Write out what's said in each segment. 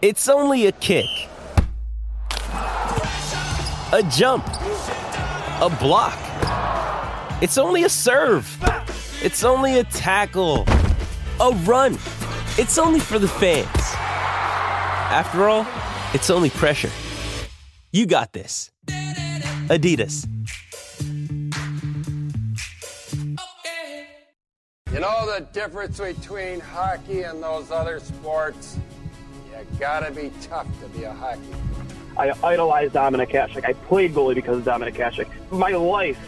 It's only a kick, a jump, a block. It's only a serve. It's only a tackle, a run. It's only for the fans. After all, it's only pressure. You got this. Adidas. You know the difference between hockey and those other sports? You gotta be tough to be a hockey. I idolized Dominik Hasek. I played goalie because of Dominik Hasek. My life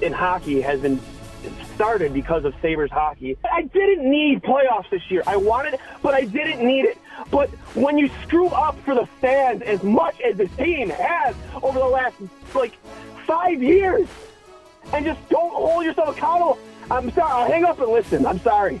in hockey has been started because of Sabres hockey. I didn't need playoffs this year. I wanted it, but I didn't need it. But when you screw up for the fans as much as the team has over the last like five years and just don't hold yourself accountable, I'm sorry. I'll hang up and listen. I'm sorry.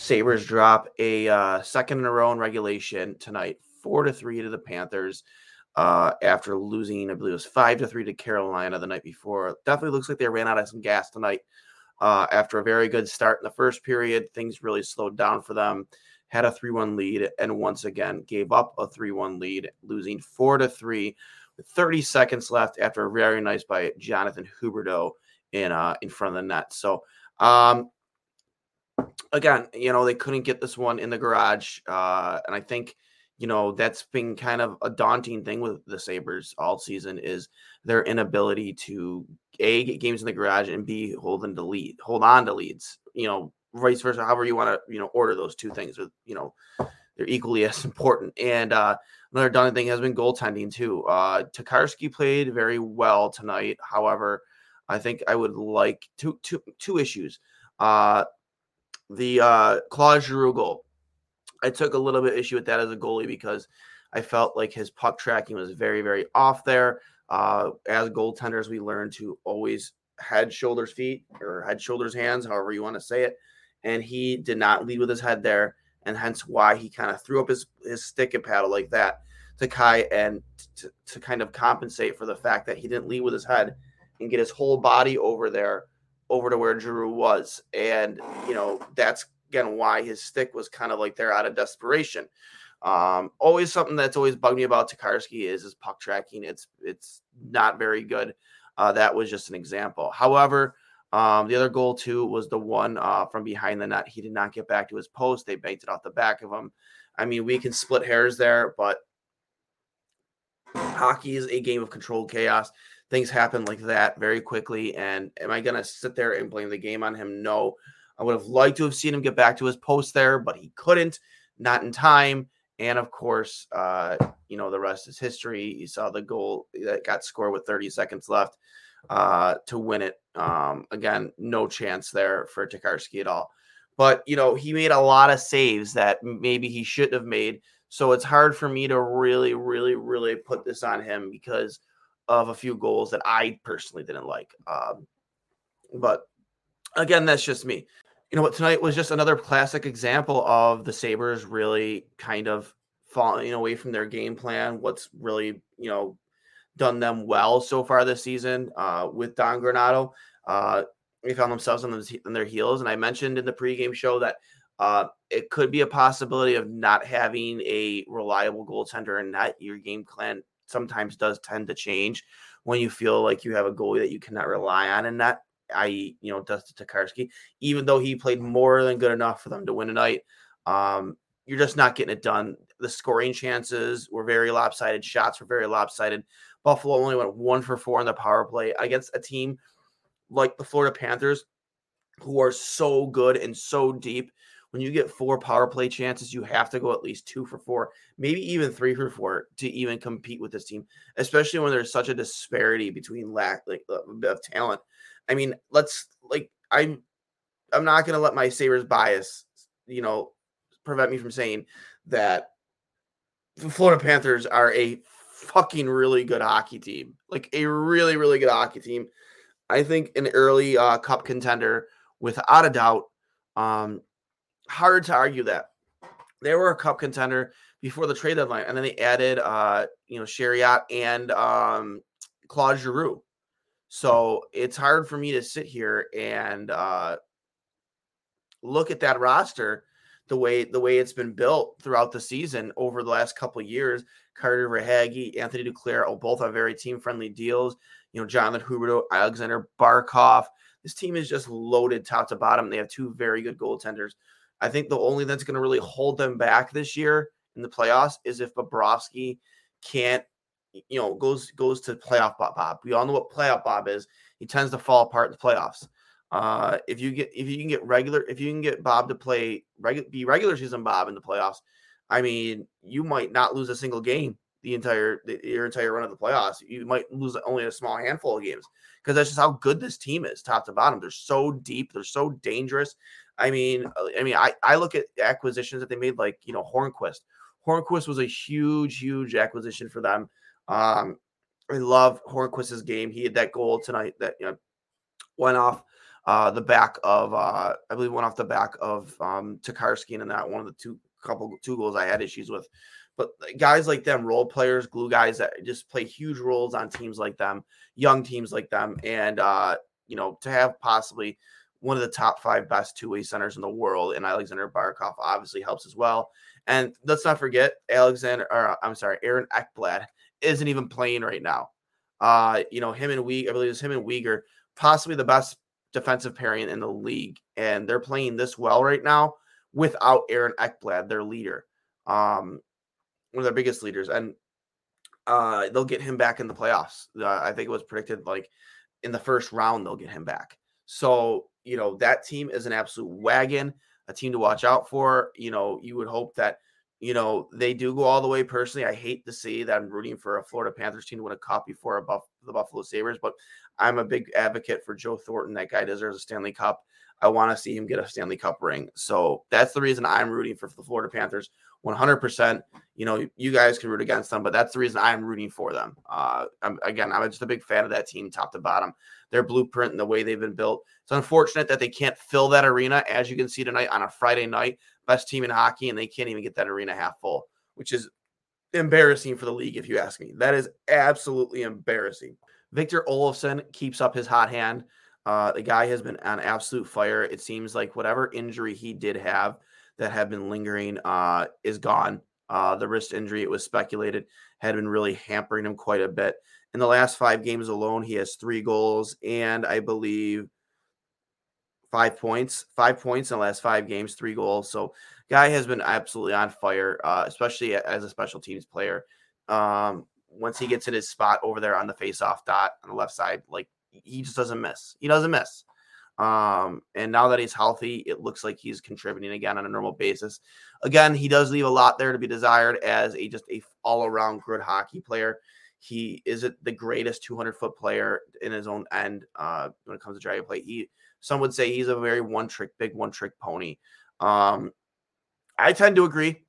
Sabres drop a uh, second in a row in regulation tonight, four to three to the Panthers. Uh, after losing, I believe it was five to three to Carolina the night before. Definitely looks like they ran out of some gas tonight. Uh, after a very good start in the first period, things really slowed down for them. Had a 3 1 lead and once again gave up a 3 1 lead, losing 4 to 3 with 30 seconds left after a very nice by Jonathan Huberdeau in uh, in front of the net. So, um, again, you know, they couldn't get this one in the garage. Uh, and I think, you know, that's been kind of a daunting thing with the Sabres all season is their inability to a get games in the garage and b hold holding to lead, hold on to leads. You know, vice versa. However you want to, you know, order those two things. With you know, they're equally as important. And uh, another daunting thing has been goaltending too. Uh, Tokarski played very well tonight. However, I think I would like two two two issues. Uh, the uh, Claude Giroux goal. I took a little bit issue with that as a goalie because I felt like his puck tracking was very, very off there. Uh, as goaltenders, we learn to always head, shoulders, feet, or head, shoulders, hands, however you want to say it. And he did not lead with his head there, and hence why he kind of threw up his his stick and paddle like that to Kai and to, to kind of compensate for the fact that he didn't lead with his head and get his whole body over there, over to where Giroux was. And you know that's again why his stick was kind of like there out of desperation. Um, always something that's always bugged me about Tokarski is his puck tracking. It's it's not very good. Uh, that was just an example. However, um, the other goal too was the one uh, from behind the net. He did not get back to his post. They banked it off the back of him. I mean, we can split hairs there, but hockey is a game of controlled chaos. Things happen like that very quickly. And am I going to sit there and blame the game on him? No. I would have liked to have seen him get back to his post there, but he couldn't, not in time. And of course, uh, you know, the rest is history. You saw the goal that got scored with 30 seconds left uh, to win it. Um, again, no chance there for Tokarski at all. But, you know, he made a lot of saves that maybe he shouldn't have made. So it's hard for me to really, really, really put this on him because of a few goals that I personally didn't like. Um, but again, that's just me you know what tonight was just another classic example of the sabres really kind of falling away from their game plan what's really you know done them well so far this season uh, with don granato uh, they found themselves on, the, on, their heels and i mentioned in the pregame show that uh, it could be a possibility of not having a reliable goaltender in net your game plan sometimes does tend to change when you feel like you have a goalie that you cannot rely on in that i.e., you know, Dustin Tokarski, even though he played more than good enough for them to win tonight. Um, you're just not getting it done. The scoring chances were very lopsided. Shots were very lopsided. Buffalo only went one for four on the power play against a team like the Florida Panthers, who are so good and so deep. When you get four power play chances, you have to go at least two for four, maybe even three for four to even compete with this team, especially when there's such a disparity between lack like, of talent. I mean, let's like I'm I'm not gonna let my Sabres bias, you know, prevent me from saying that the Florida Panthers are a fucking really good hockey team. Like a really, really good hockey team. I think an early uh, cup contender without a doubt. Um, hard to argue that. They were a cup contender before the trade deadline, and then they added uh, you know, Chiarot and um Claude Giroux. So it's hard for me to sit here and uh look at that roster the way the way it's been built throughout the season over the last couple years. Carter Verhaeghe, Anthony Duclair, oh, both have very team friendly deals. You know, Jonathan Huberdeau, Alexander Barkov. This team is just loaded top to bottom. They have two very good goaltenders. I think the only that's going to really hold them back this year in the playoffs is if Bobrovsky can't, you know, goes goes to playoff Bob. Bob. We all know what playoff Bob is. He tends to fall apart in the playoffs. Uh, if you get if you can get regular if you can get Bob to play regular be regular season Bob in the playoffs, I mean you might not lose a single game the entire the, your entire run of the playoffs. You might lose only a small handful of games because that's just how good this team is, top to bottom. They're so deep, they're so dangerous. I mean, uh, I mean, I, I look at acquisitions that they made, like you know Hornqvist. Hornqvist was a huge, huge acquisition for them. Um, I love Hornqvist's game. He had that goal tonight that you know went off uh, the back of uh, I believe went off the back of um, Tokarski and that one of the two couple two goals I had issues with. But guys like them, role players, glue guys that just play huge roles on teams like them, young teams like them, and uh, you know to have possibly one of the top five best two way centers in the world, and Alexander Barkov obviously helps as well. And let's not forget Alexander, or I'm sorry, Aaron Ekblad isn't even playing right now. Uh, you know him and we, I believe it's him and Weegar, possibly the best defensive pairing in the league, and they're playing this well right now without Aaron Ekblad, their leader, um, one of their biggest leaders, and uh, they'll get him back in the playoffs. Uh, I think it was predicted like in the first round they'll get him back. So you know that team is an absolute wagon, a team to watch out for. You know you would hope that you know they do go all the way. Personally, I hate to see that I'm rooting for a Florida Panthers team to win a cup before a Buff- the Buffalo Sabres, but I'm a big advocate for Joe Thornton. That guy deserves a Stanley Cup. I want to see him get a Stanley Cup ring. So that's the reason I'm rooting for the Florida Panthers 100%. You know, you guys can root against them, but that's the reason I'm rooting for them. Uh, I'm, again, I'm just a big fan of that team, top to bottom. Their blueprint and the way they've been built. It's unfortunate that they can't fill that arena, as you can see tonight on a Friday night. Best team in hockey, and they can't even get that arena half full, which is embarrassing for the league, if you ask me. That is absolutely embarrassing. Victor Olofsson keeps up his hot hand. Uh, the guy has been on absolute fire. It seems like whatever injury he did have that had been lingering uh, is gone. Uh, the wrist injury, it was speculated, had been really hampering him quite a bit. In the last five games alone, he has three goals and I believe five points. Five points in the last five games, three goals. So, guy has been absolutely on fire, uh, especially as a special teams player. Um, once he gets in his spot over there on the face-off dot on the left side, like he just doesn't miss. He doesn't miss. Um, and now that he's healthy, it looks like he's contributing again on a normal basis. Again, he does leave a lot there to be desired as a just a all-around good hockey player. He isn't the greatest 200 foot player in his own end uh, when it comes to dragon play. He some would say he's a very one trick, big one trick pony. Um, I tend to agree.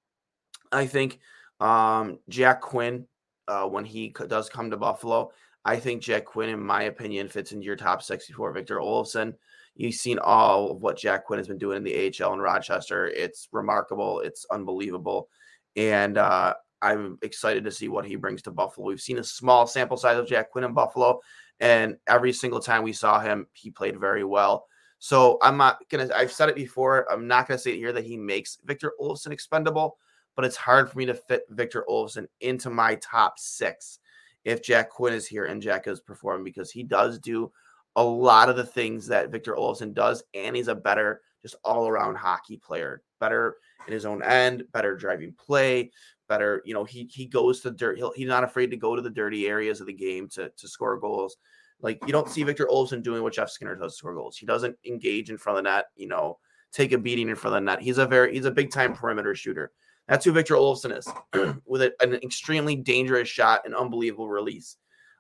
I think um, Jack Quinn uh, when he does come to Buffalo. I think Jack Quinn, in my opinion, fits into your top 64. Victor Olofsson. You've seen all of what Jack Quinn has been doing in the AHL in Rochester. It's remarkable. It's unbelievable. And uh, I'm excited to see what he brings to Buffalo. We've seen a small sample size of Jack Quinn in Buffalo, and every single time we saw him, he played very well. So I'm not gonna. I've said it before. I'm not gonna say it here that he makes Victor Olofsson expendable but it's hard for me to fit Victor Olofsson into my top six if Jack Quinn is here and Jack is performing because he does do a lot of the things that Victor Olofsson does, and he's a better, just all around hockey player, better in his own end, better driving play, better. You know, he he goes to dirt. He'll, he's not afraid to go to the dirty areas of the game to to score goals. Like you don't see Victor Olofsson doing what Jeff Skinner does to score goals. He doesn't engage in front of the net. You know, take a beating in front of the net. He's a very he's a big time perimeter shooter. That's who Victor Olofsson is, with a, an extremely dangerous shot and unbelievable release.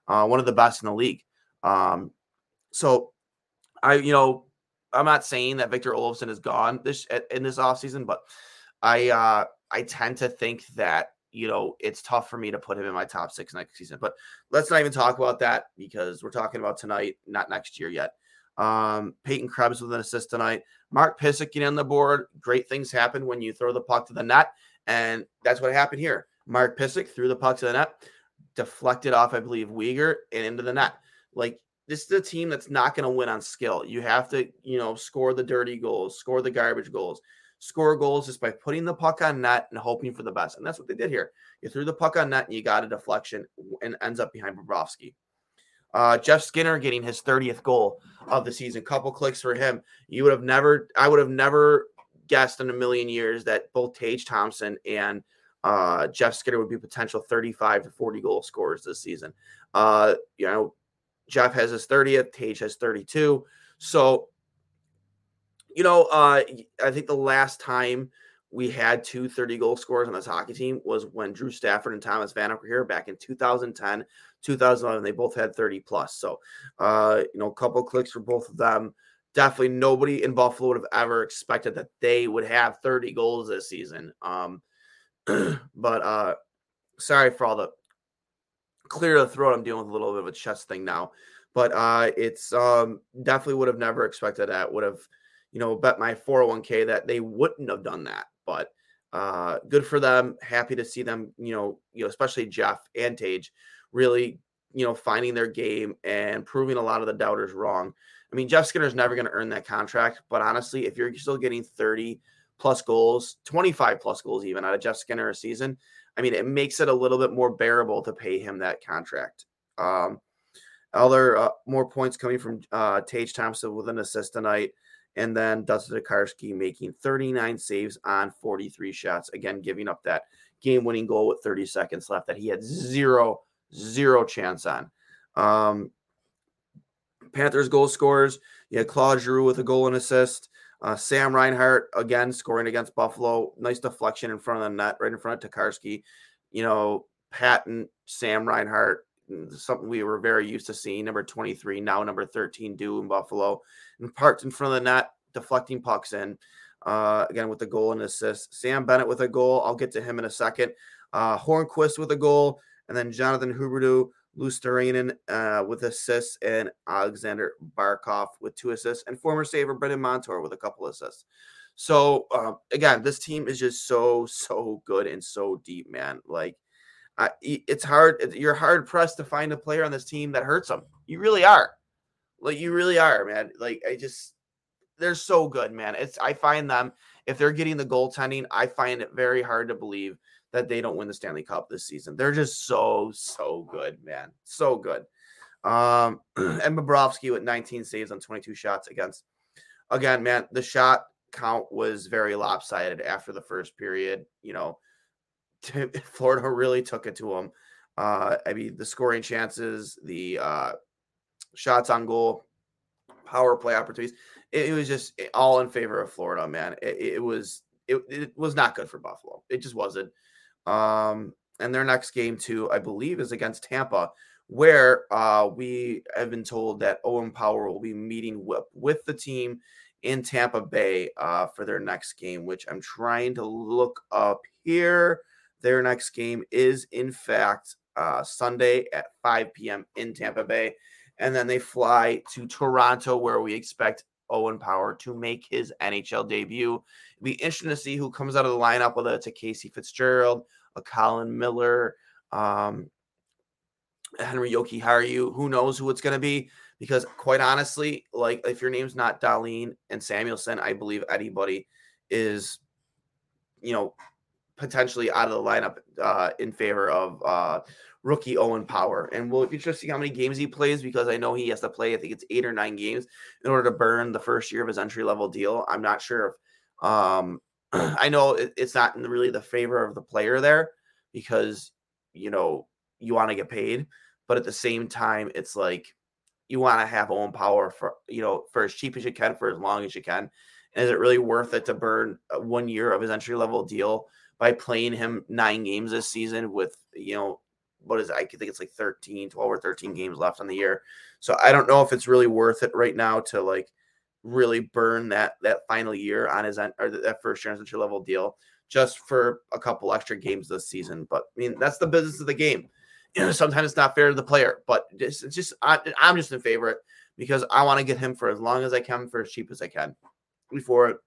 Uh, one of the best in the league. Um, so, I you know I'm not saying that Victor Olofsson is gone this in this offseason, but I uh, I tend to think that you know, it's tough for me to put him in my top six next season. But let's not even talk about that because we're talking about tonight, not next year yet. Um, Peyton Krebs with an assist tonight. Mark Pysyk getting on the board. Great things happen when you throw the puck to the net. And that's what happened here. Mark Pysyk threw the puck to the net, deflected off, I believe, Weegar and into the net. Like this is a team that's not going to win on skill. You have to, you know, score the dirty goals, score the garbage goals, score goals just by putting the puck on net and hoping for the best. And that's what they did here. You threw the puck on net and you got a deflection and ends up behind Bobrovsky. Uh, Jeff Skinner getting his 30th goal of the season. Couple clicks for him. You would have never, I would have never guessed in a million years that both Tage Thompson and uh, Jeff Skinner would be potential 35 to 40 goal scorers this season. Uh, you know, Jeff has his 30th, Tage has 32. So, you know, uh, I think the last time we had two 30 goal scorers on this hockey team was when Drew Stafford and Thomas Vanek were here back in 2010, 2011. They both had 30 plus. So, uh, you know, a couple clicks for both of them. Definitely nobody in Buffalo would have ever expected that they would have 30 goals this season. Um, but uh, sorry for all the clear the throat. I'm dealing with a little bit of a chest thing now, but uh, it's um, definitely would have never expected that. Would have, you know, bet my 401k that they wouldn't have done that. But uh, good for them. Happy to see them. You know, you know, especially Jeff and Tage, really, you know, finding their game and proving a lot of the doubters wrong. I mean, Jeff Skinner's never going to earn that contract, but honestly, if you're still getting 30 plus goals, 25 plus goals even out of Jeff Skinner a season, I mean, it makes it a little bit more bearable to pay him that contract. Um, other uh, more points coming from uh, Tage Thompson with an assist tonight, and then Dustin Tokarski making 39 saves on 43 shots. Again, giving up that game-winning goal with 30 seconds left that he had zero zero chance on. Um, Panthers goal scorers. You had Claude Giroux with a goal and assist. Uh, Sam Reinhart again scoring against Buffalo. Nice deflection in front of the net, right in front of Tokarski. You know, Patton, Sam Reinhart, mm, something we were very used to seeing. Number 23, now number 13, due in Buffalo, and parked in front of the net, deflecting pucks in. Uh, again with the goal and assist. Sam Bennett with a goal. I'll get to him in a second. Uh, Hornqvist with a goal, and then Jonathan Huberdeau Luostarinen uh, with assists, and Alexander Barkov with two assists, and former Sabre Brandon Montour with a couple assists. So uh, again, this team is just so so good and so deep, man. Like it's hard. You're hard pressed to find a player on this team that hurts them. You really are. Like you really are, man. Like I just they're so good, man. It's I find them if they're getting the goaltending, I find it very hard to believe that they don't win the Stanley Cup this season. They're just so, so good, man. So good. Um, and Bobrovsky with 19 saves on 22 shots against. Again, man, the shot count was very lopsided after the first period. You know, Florida really took it to them. Uh, I mean, the scoring chances, the uh, shots on goal, power play opportunities. It, was just all in favor of Florida, man. It, it was it, it was not good for Buffalo. It just wasn't. Um, and their next game, too, I believe, is against Tampa, where uh, we have been told that Owen Power will be meeting with, with the team in Tampa Bay uh, for their next game, which I'm trying to look up here. Their next game is, in fact, uh, Sunday at 5 p.m. in Tampa Bay. And then they fly to Toronto, where we expect Owen Power to make his NHL debut. It'll be interesting to see who comes out of the lineup, whether it's a Casey Fitzgerald, a Colin Miller, um, Henry Jokiharju. Who knows who it's going to be? Because quite honestly, like if your name's not Dahlin and Samuelsson, I believe anybody is, you know, potentially out of the lineup uh, in favor of uh, rookie Owen Power. And we'll be see how many games he plays because I know he has to play, I think it's eight or nine games in order to burn the first year of his entry level deal. I'm not sure if, um, I know it, it's not really the favor of the player there because, you know, you want to get paid. But at the same time, it's like you want to have Owen Power for, you know, for as cheap as you can, for as long as you can. And is it really worth it to burn uh, one year of his entry level deal by playing him nine games this season with, you know, what is it? I think it's like 13, 12 or 13 games left on the year. So I don't know if it's really worth it right now to like really burn that that final year on his end or that first year entry level deal just for a couple extra games this season. But I mean, that's the business of the game. You know, sometimes it's not fair to the player, but it's, it's just I, I'm just in favor it because I want to get him for as long as I can for as cheap as I can before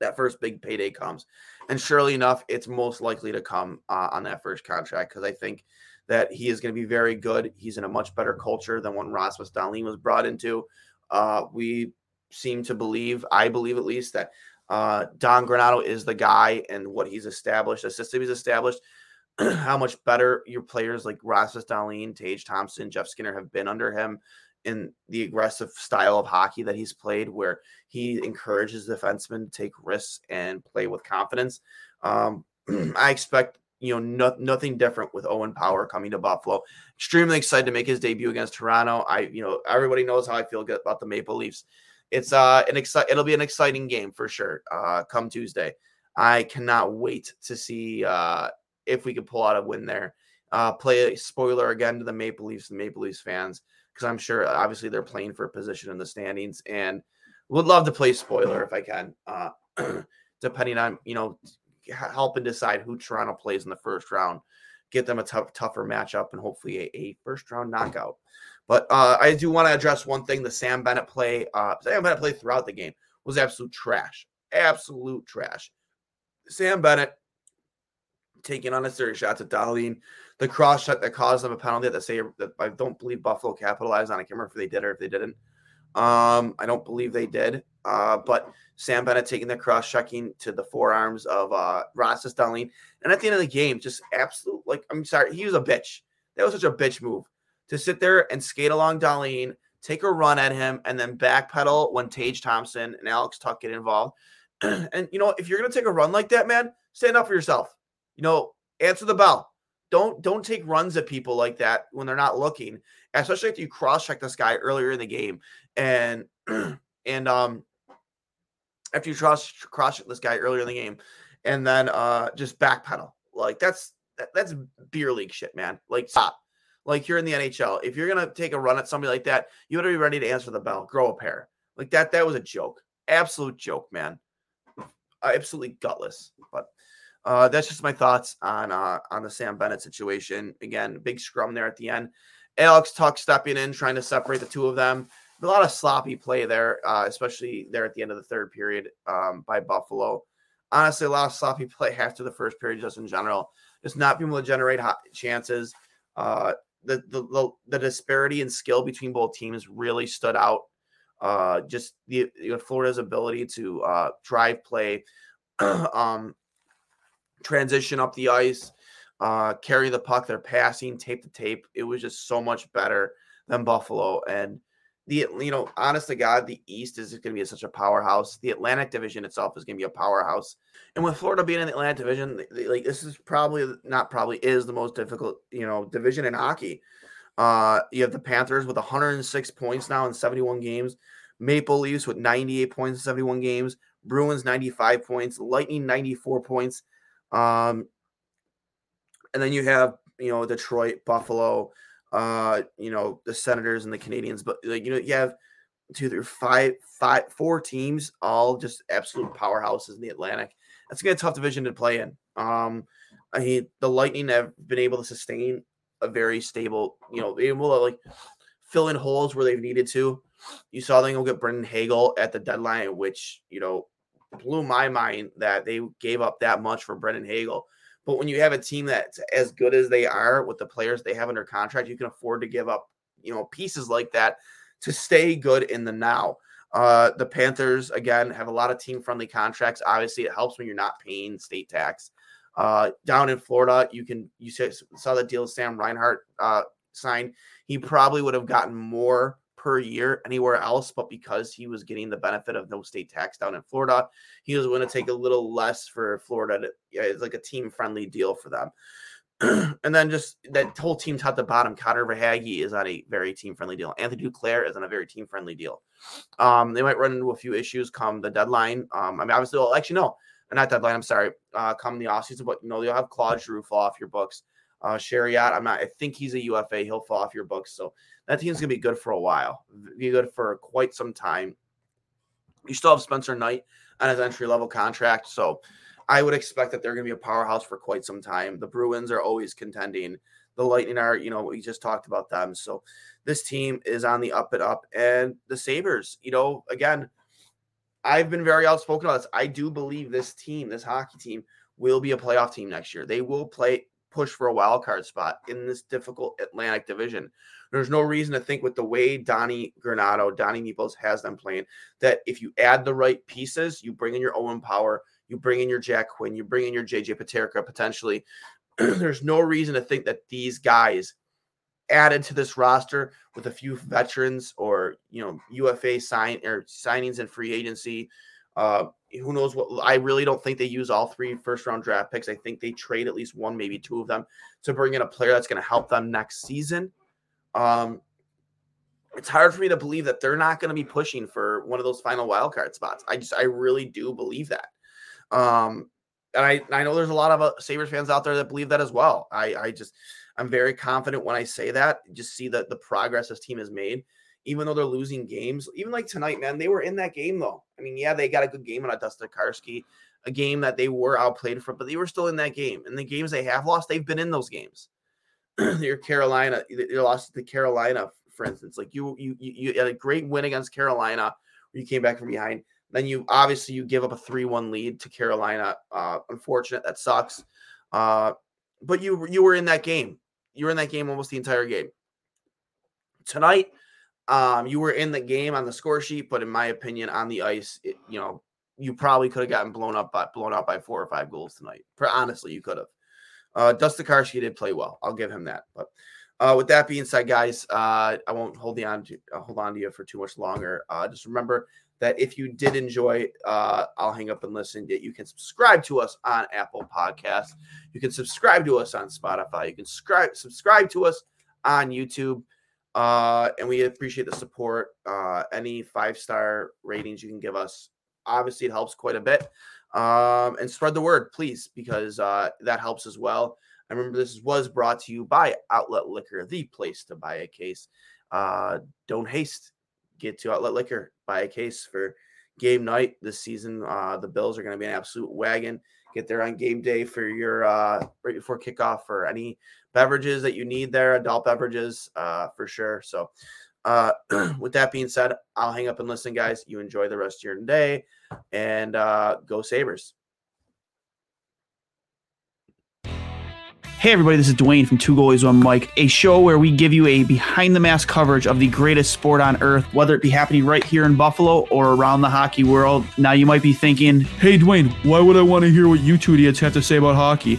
that first big payday comes. And surely enough, it's most likely to come uh, on that first contract because I think that he is going to be very good. He's in a much better culture than when Rasmus Dahlin was brought into. Uh, we seem to believe, I believe at least, that uh, Don Granato is the guy and what he's established, the system he's established, how much better your players like Rasmus Dahlin, Tage Thompson, Jeff Skinner have been under him in the aggressive style of hockey that he's played, where he encourages defensemen to take risks and play with confidence. Um, I expect you know no, nothing different with Owen Power coming to Buffalo. Extremely excited to make his debut against Toronto. I you know everybody knows how I feel good about the Maple Leafs it's uh an exci- it'll be an exciting game for sure. Uh, come Tuesday, I cannot wait to see uh if we can pull out a win there. Uh, play a spoiler again to the Maple Leafs, the Maple Leafs fans, because I'm sure obviously they're playing for a position in the standings, and would love to play spoiler if I can. Uh, depending on you know helping decide who Toronto plays in the first round, get them a tough, tougher matchup, and hopefully a, a first round knockout. But uh, I do want to address one thing: the Sam Bennett play. Uh, Sam Bennett play throughout the game was absolute trash, absolute trash. Sam Bennett taking series shots at Dahlin, the cross shot that caused them a penalty that say that I don't believe Buffalo capitalized on. I can't remember if they did or if they didn't. Um, I don't believe they did. Uh, but Sam Bennett taking the cross checking to the forearms of uh Dahlin. And at the end of the game, just absolute like I'm sorry, he was a bitch. That was such a bitch move to sit there and skate along Dahlin, take a run at him, and then backpedal when Tage Thompson and Alex Tuch get involved. and you know, if you're gonna take a run like that, man, stand up for yourself. You know, answer the bell. Don't don't take runs at people like that when they're not looking, especially if you cross check this guy earlier in the game and and um after you cross cross this guy earlier in the game and then uh just backpedal like that's that, that's beer league shit, man. Like stop like you're in the NHL. If you're gonna take a run at somebody like that, you better be ready to answer the bell. Grow a pair. Like that. That was a joke. Absolute joke, man. Absolutely gutless. But uh, that's just my thoughts on uh, on the Sam Bennett situation. Again, big scrum there at the end. Alex Tuch stepping in, trying to separate the two of them. A lot of sloppy play there, uh, especially there at the end of the third period um, by Buffalo. Honestly, a lot of sloppy play after the first period, just in general. Just not being able to generate hot chances. Uh, the, the the disparity in skill between both teams really stood out. Uh, just the you know, Florida's ability to uh, drive play, um, transition up the ice, uh, carry the puck, their passing, tape to tape. It was just so much better than Buffalo. And the you know, honest to God, the East is going to be such a powerhouse. The Atlantic Division itself is going to be a powerhouse. And with Florida being in the Atlantic Division, like this is probably not probably is the most difficult you know division in hockey. Uh, you have the Panthers with 106 points now in 71 games. Maple Leafs with 98 points in 71 games. Bruins 95 points. Lightning 94 points. Um, and then you have you know Detroit, Buffalo, uh, you know, the Senators and the Canadiens, but like you know, you have two, three, five, five, four teams, all just absolute powerhouses in the Atlantic. That's gonna be a tough division to play in. Um, I mean, the Lightning have been able to sustain a very stable, you know, able to like fill in holes where they've needed to. You saw them go get Brandon Hagel at the deadline, which you know blew my mind that they gave up that much for Brandon Hagel. But when you have a team that's as good as they are with the players they have under contract, you can afford to give up, you know, pieces like that to stay good in the now. Uh, the Panthers again have a lot of team friendly contracts. Obviously, it helps when you're not paying state tax. Uh, down in Florida, you can you saw the deal Sam Reinhart uh, signed. He probably would have gotten more per year anywhere else, but because he was getting the benefit of no state tax down in Florida, he was going to take a little less for Florida. To, yeah, it's like a team friendly deal for them. and then just that whole team top to bottom, Connor Verhaeghe is on a very team friendly deal. Anthony Duclair is on a very team friendly deal. Um, they might run into a few issues come the deadline. Um, I mean, obviously, well, actually, no, not deadline. I'm sorry. Uh, come the offseason, but you know, you'll have Claude Giroux fall off your books. Uh, Chiarot, I'm not. I think he's a UFA. He'll fall off your books. So that team's gonna be good for a while. Be good for quite some time. You still have Spencer Knight on his entry level contract, so I would expect that they're going to be a powerhouse for quite some time. The Bruins are always contending. The Lightning are, you know, we just talked about them. So this team is on the up and up. And the Sabres, you know, again, I've been very outspoken about this. I do believe this team, this hockey team, will be a playoff team next year. They will play push for a wild card spot in this difficult Atlantic division. There's no reason to think with the way Donnie Granato, Donnie Peoples has them playing, that if you add the right pieces, you bring in your Owen Power, you bring in your Jack Quinn, you bring in your JJ Peterka potentially. There's no reason to think that these guys added to this roster with a few veterans or you know UFA sign or signings and free agency. Uh, who knows what? I really don't think they use all three first round draft picks. I think they trade at least one, maybe two of them to bring in a player that's going to help them next season. Um, it's hard for me to believe that they're not going to be pushing for one of those final wild card spots. I just, I really do believe that. Um, and I, I know there's a lot of uh, Sabres fans out there that believe that as well. I, I just, I'm very confident when I say that. Just see that the progress this team has made, even though they're losing games. Even like tonight, man, they were in that game though. I mean, yeah, they got a good game on a Dustin Karski, a game that they were outplayed for, but they were still in that game. And the games they have lost, they've been in those games. Your Carolina, you lost to Carolina, for instance. Like you, you, you had a great win against Carolina where you came back from behind. Then you obviously you give up a three-one lead to Carolina. Uh, unfortunate, that sucks. Uh, but you you were in that game. You were in that game almost the entire game. Tonight, um, you were in the game on the score sheet, but in my opinion, on the ice, it, you know, you probably could have gotten blown up by blown out by four or five goals tonight. Honestly, you could have. Uh, Dustin Karski did play well. I'll give him that. But uh, with that being said, guys, uh, I won't hold the on to uh, hold on to you for too much longer. Uh, just remember that if you did enjoy, uh, I'll hang up and listen. That you can subscribe to us on Apple Podcasts. You can subscribe to us on Spotify. You can subscribe subscribe to us on YouTube. Uh, and we appreciate the support. Any five star ratings you can give us, obviously, it helps quite a bit. Um, and spread the word, please, because uh, that helps as well. I remember this was brought to you by Outlet Liquor, the place to buy a case. Uh, don't haste. Get to Outlet Liquor, buy a case for game night this season. Uh, the Bills are going to be an absolute wagon. Get there on game day for your uh, right before kickoff for any beverages that you need there, adult beverages uh, for sure. So, uh, with that being said, I'll hang up and listen, guys. You enjoy the rest of your day and uh, go Sabres. Hey everybody, this is Duane from Two Goalies One Mic, a show where we give you a behind the mask coverage of the greatest sport on earth, whether it be happening right here in Buffalo or around the hockey world. Now you might be thinking, "Hey Duane, why would I want to hear what you two idiots have to say about hockey?"